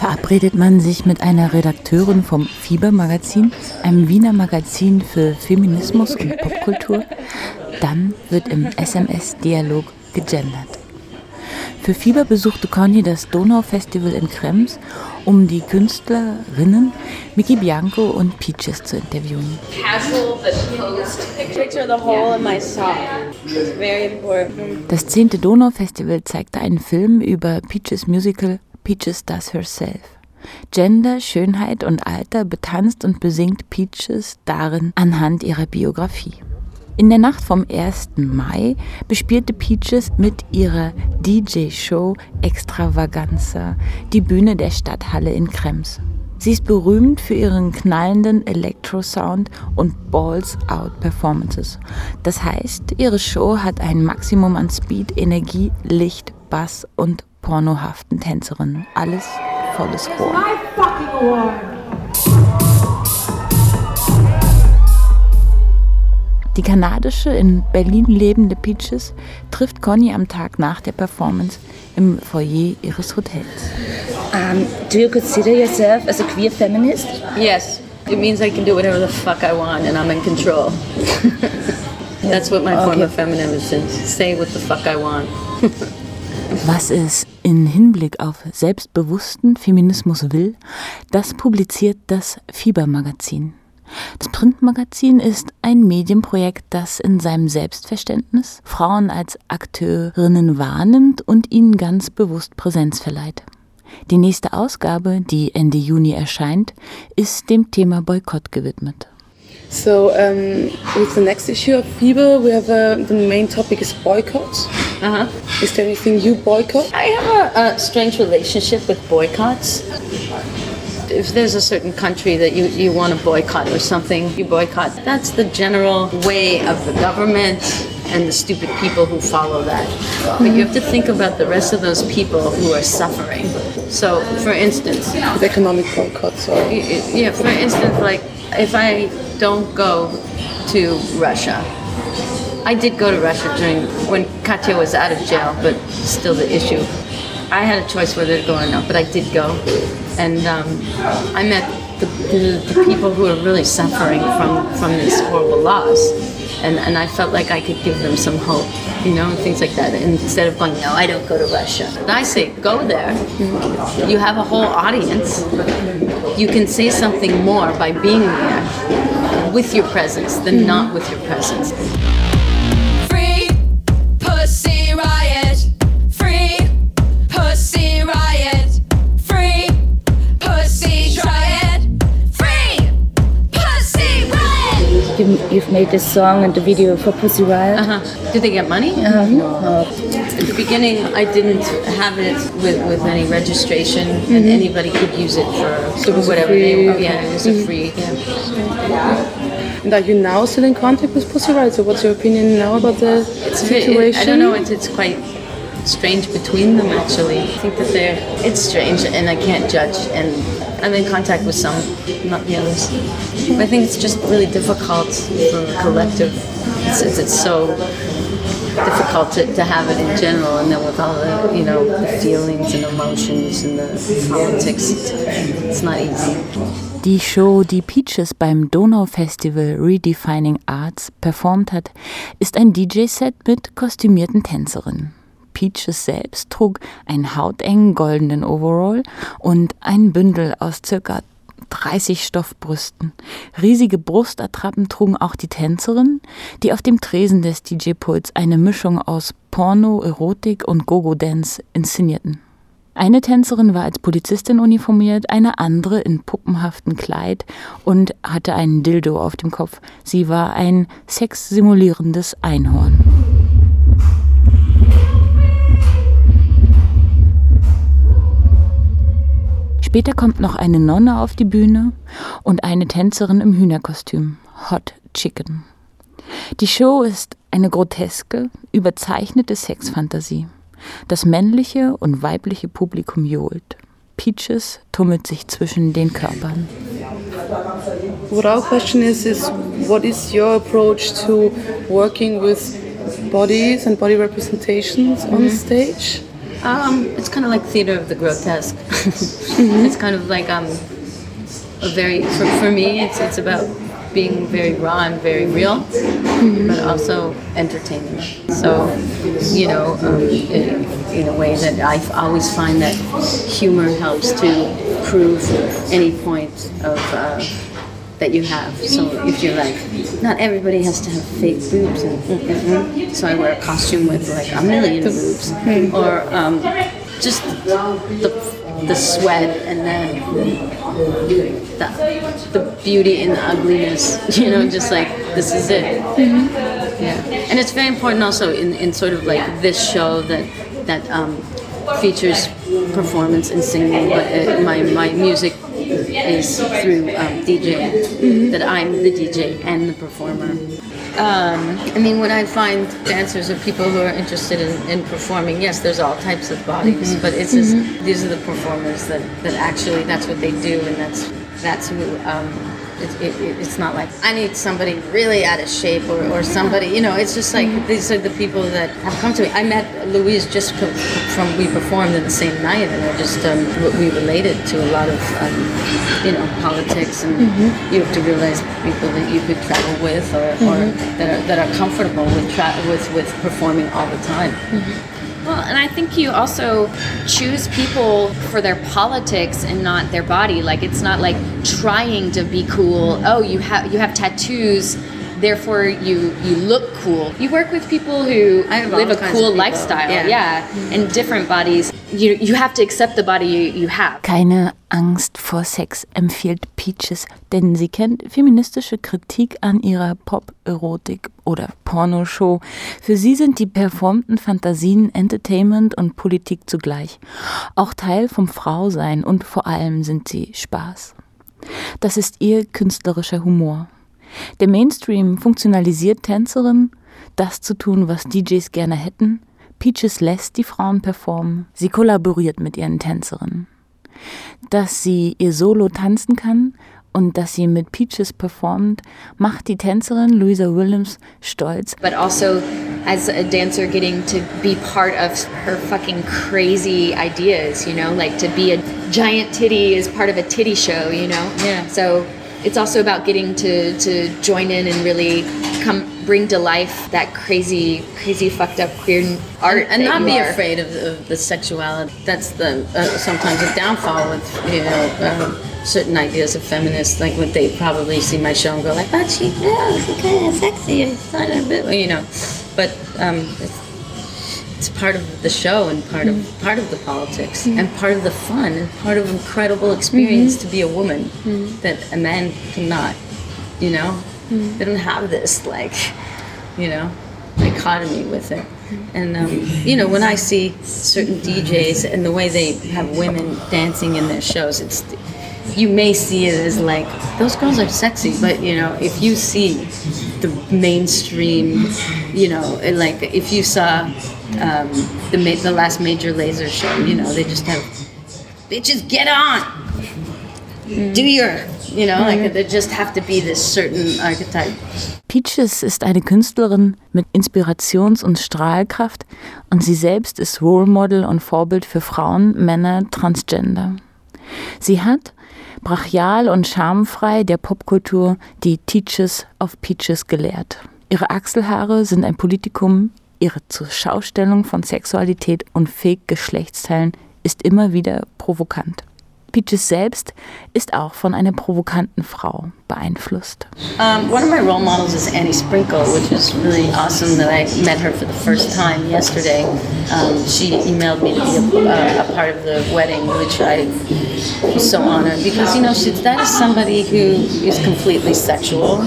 verabredet man sich mit einer Redakteurin vom Fieber-Magazin, einem Wiener Magazin für Feminismus und Popkultur, dann wird im SMS-Dialog gegendert. Für Fieber besuchte Conny das Donau-Festival in Krems, um die Künstlerinnen Mickey Bianco und Peaches zu interviewen. Das zehnte Donau-Festival zeigte einen Film über Peaches Musical Peaches Does Herself. Gender, Schönheit und Alter betanzt und besingt Peaches darin anhand ihrer Biografie. In der Nacht vom 1. Mai bespielte Peaches mit ihrer DJ-Show Extravaganza die Bühne der Stadthalle in Krems. Sie ist berühmt für ihren knallenden Electro-Sound und Balls-Out-Performances. Das heißt, ihre Show hat ein Maximum an Speed, Energie, Licht, Bass und pornohaften Tänzerinnen. Alles volles Rohr. Die kanadische, in Berlin lebende Peaches trifft Conny am Tag nach der Performance im Foyer ihres Hotels. Um, do you consider yourself as a queer feminist? Yes. It means I can do whatever the fuck I want and I'm in control. That's what my okay. form of feminism is. Say what the fuck I want. Was es in Hinblick auf selbstbewussten Feminismus will, das publiziert das Fiebermagazin. Das Printmagazin ist ein Medienprojekt, das in seinem Selbstverständnis Frauen als Akteurinnen wahrnimmt und ihnen ganz bewusst Präsenz verleiht. Die nächste Ausgabe, die Ende Juni erscheint, ist dem Thema Boykott gewidmet. So um, with the next issue of Fiber, we have uh, the main topic is boycott. Uh-huh. Is there anything you boycott? I have a, a strange relationship with boycotts. if there's a certain country that you, you want to boycott or something, you boycott. That's the general way of the government and the stupid people who follow that. But you have to think about the rest of those people who are suffering. So, for instance, with economic boycotts, or yeah, for instance, like if I don't go to Russia. I did go to Russia during when Katya was out of jail, but still the issue. I had a choice whether to go or not, but I did go and um, I met the, the, the, people who are really suffering from, from these horrible laws. And, and I felt like I could give them some hope, you know, and things like that. And instead of going, no, I don't go to Russia. I say, go there. You have a whole audience. You can say something more by being there with your presence than not with your presence. Made this song and the video for Pussy Riot. Uh-huh. Did they get money? Uh-huh. No. At the beginning, I didn't have it with, with any registration, mm-hmm. and anybody could use it for so it whatever they want. Yeah, it was mm-hmm. a free. Yeah. And are you now still in contact with Pussy Riot? So, what's your opinion now about the it's situation? It, I don't know. It's, it's quite strange between them actually. I think that they're it's strange and I can't judge and I'm in contact with some, not the others. But I think it's just really difficult for a collective. It's, it's so difficult to, to have it in general and then with all the you know the feelings and emotions and the politics it's not easy. Die Show, die Peaches beim Donau Festival Redefining Arts performt hat, ist ein DJ-Set mit kostümierten Tänzerinnen. Peaches selbst trug einen hautengen goldenen Overall und ein Bündel aus circa 30 Stoffbrüsten. Riesige Brustattrappen trugen auch die Tänzerinnen, die auf dem Tresen des DJ-Puls eine Mischung aus Porno, Erotik und Gogo-Dance inszenierten. Eine Tänzerin war als Polizistin uniformiert, eine andere in puppenhaftem Kleid und hatte einen Dildo auf dem Kopf. Sie war ein sexsimulierendes Einhorn. Später kommt noch eine Nonne auf die Bühne und eine Tänzerin im Hühnerkostüm, Hot Chicken. Die Show ist eine groteske, überzeichnete Sexfantasie. Das männliche und weibliche Publikum johlt. Peaches tummelt sich zwischen den Körpern. What our question is is what is your approach to working with bodies and body representations on mhm. stage? Um, it's kind of like theater of the grotesque. It's kind of like um, a very for, for me. It's it's about being very raw and very real, but also entertaining. So, you know, um, in, in a way that I always find that humor helps to prove any point of. Uh, that you have. So if you're like, not everybody has to have fake boobs, and, and so I wear a costume with like a million boobs, or um, just the the sweat and then the, the beauty in the ugliness. You know, just like this is it. Yeah, and it's very important also in, in sort of like this show that that um, features performance and singing, but uh, my my music is through um, DJing. That I'm the DJ and the performer. Um, I mean, when I find dancers or people who are interested in, in performing, yes, there's all types of bodies, but it's just these are the performers that, that actually that's what they do, and that's that's who. Um, it, it, it- it's not like I need somebody really out of shape or, or somebody, you know. It's just like these are the people that have come to me. I met Louise just from we performed in the same night, and I just um, we related to a lot of um, you know politics, and you have to realize people that you could travel with or, or that are that are comfortable with tra- with with performing all the time. And I think you also choose people for their politics and not their body. Like it's not like trying to be cool. Oh, you have you have tattoos, therefore you you look cool. You work with people who live a cool lifestyle. yeah. Yeah. and different bodies. You you have to accept the body you, you have. Keine Angst vor Sex empfiehlt Peaches, denn sie kennt feministische Kritik an ihrer Pop-Erotik oder Pornoshow. Für sie sind die performten Fantasien Entertainment und Politik zugleich. Auch Teil vom Frausein und vor allem sind sie Spaß. Das ist ihr künstlerischer Humor. Der Mainstream funktionalisiert Tänzerinnen, das zu tun, was DJs gerne hätten. Peaches lässt die Frauen performen. Sie kollaboriert mit ihren Tänzerinnen. Dass sie ihr Solo tanzen kann und dass sie mit Peaches performt, macht die Tänzerin Louisa Williams stolz. but also as a dancer getting to be part of her fucking crazy ideas you know like to be a giant titty is part of a titty show you know Yeah. so it's also about getting to to join in and really come bring to life that crazy crazy fucked up queer art and that not be are. afraid of, of the sexuality. That's the uh, sometimes a downfall with you know um, certain ideas of feminists. Like when they probably see my show and go like, "But she, yeah, she's kind of sexy, kind of a bit," you know. But um, it's, part of the show and part of mm-hmm. part of the politics mm-hmm. and part of the fun and part of incredible experience mm-hmm. to be a woman that a man cannot. You know, they don't have this like, you know, dichotomy with it. And um, you know, when I see certain DJs and the way they have women dancing in their shows, it's you may see it as like those girls are sexy, but you know, if you see the mainstream, you know, like if you saw um, the ma- the last major laser show, you know, they just have bitches get on, do your, you know, like they just have to be this certain archetype. Peaches ist eine Künstlerin mit Inspirations- und Strahlkraft und sie selbst ist Role Model und Vorbild für Frauen, Männer, Transgender. Sie hat brachial und schamfrei der Popkultur die Teaches of Peaches gelehrt. Ihre Achselhaare sind ein Politikum, ihre Zurschaustellung von Sexualität und Fake-Geschlechtsteilen ist immer wieder provokant. Peaches selbst ist auch von einer provokanten Frau beeinflusst. Um, one of my role models is Annie Sprinkle, which is really awesome that I met her for the first time yesterday. Um, she emailed me to be a, uh, a part of the wedding, which I was so honored because you know she, that is somebody who is completely sexual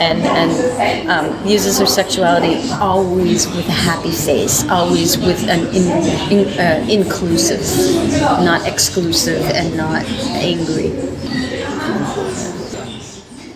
and and um, uses her sexuality always with a happy face, always with an in, in, uh, inclusive, not exclusive, and not angry.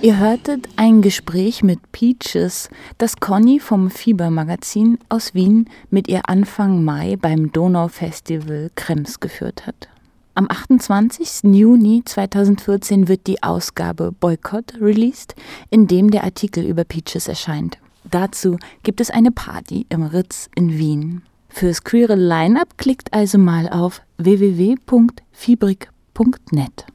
Ihr hörtet ein Gespräch mit Peaches, das Conny vom Fiebermagazin aus Wien mit ihr Anfang Mai beim Donaufestival Krems geführt hat. Am 28. Juni 2014 wird die Ausgabe Boykott released, in dem der Artikel über Peaches erscheint. Dazu gibt es eine Party im Ritz in Wien. Fürs queere Line-Up klickt also mal auf www.fibrik.net.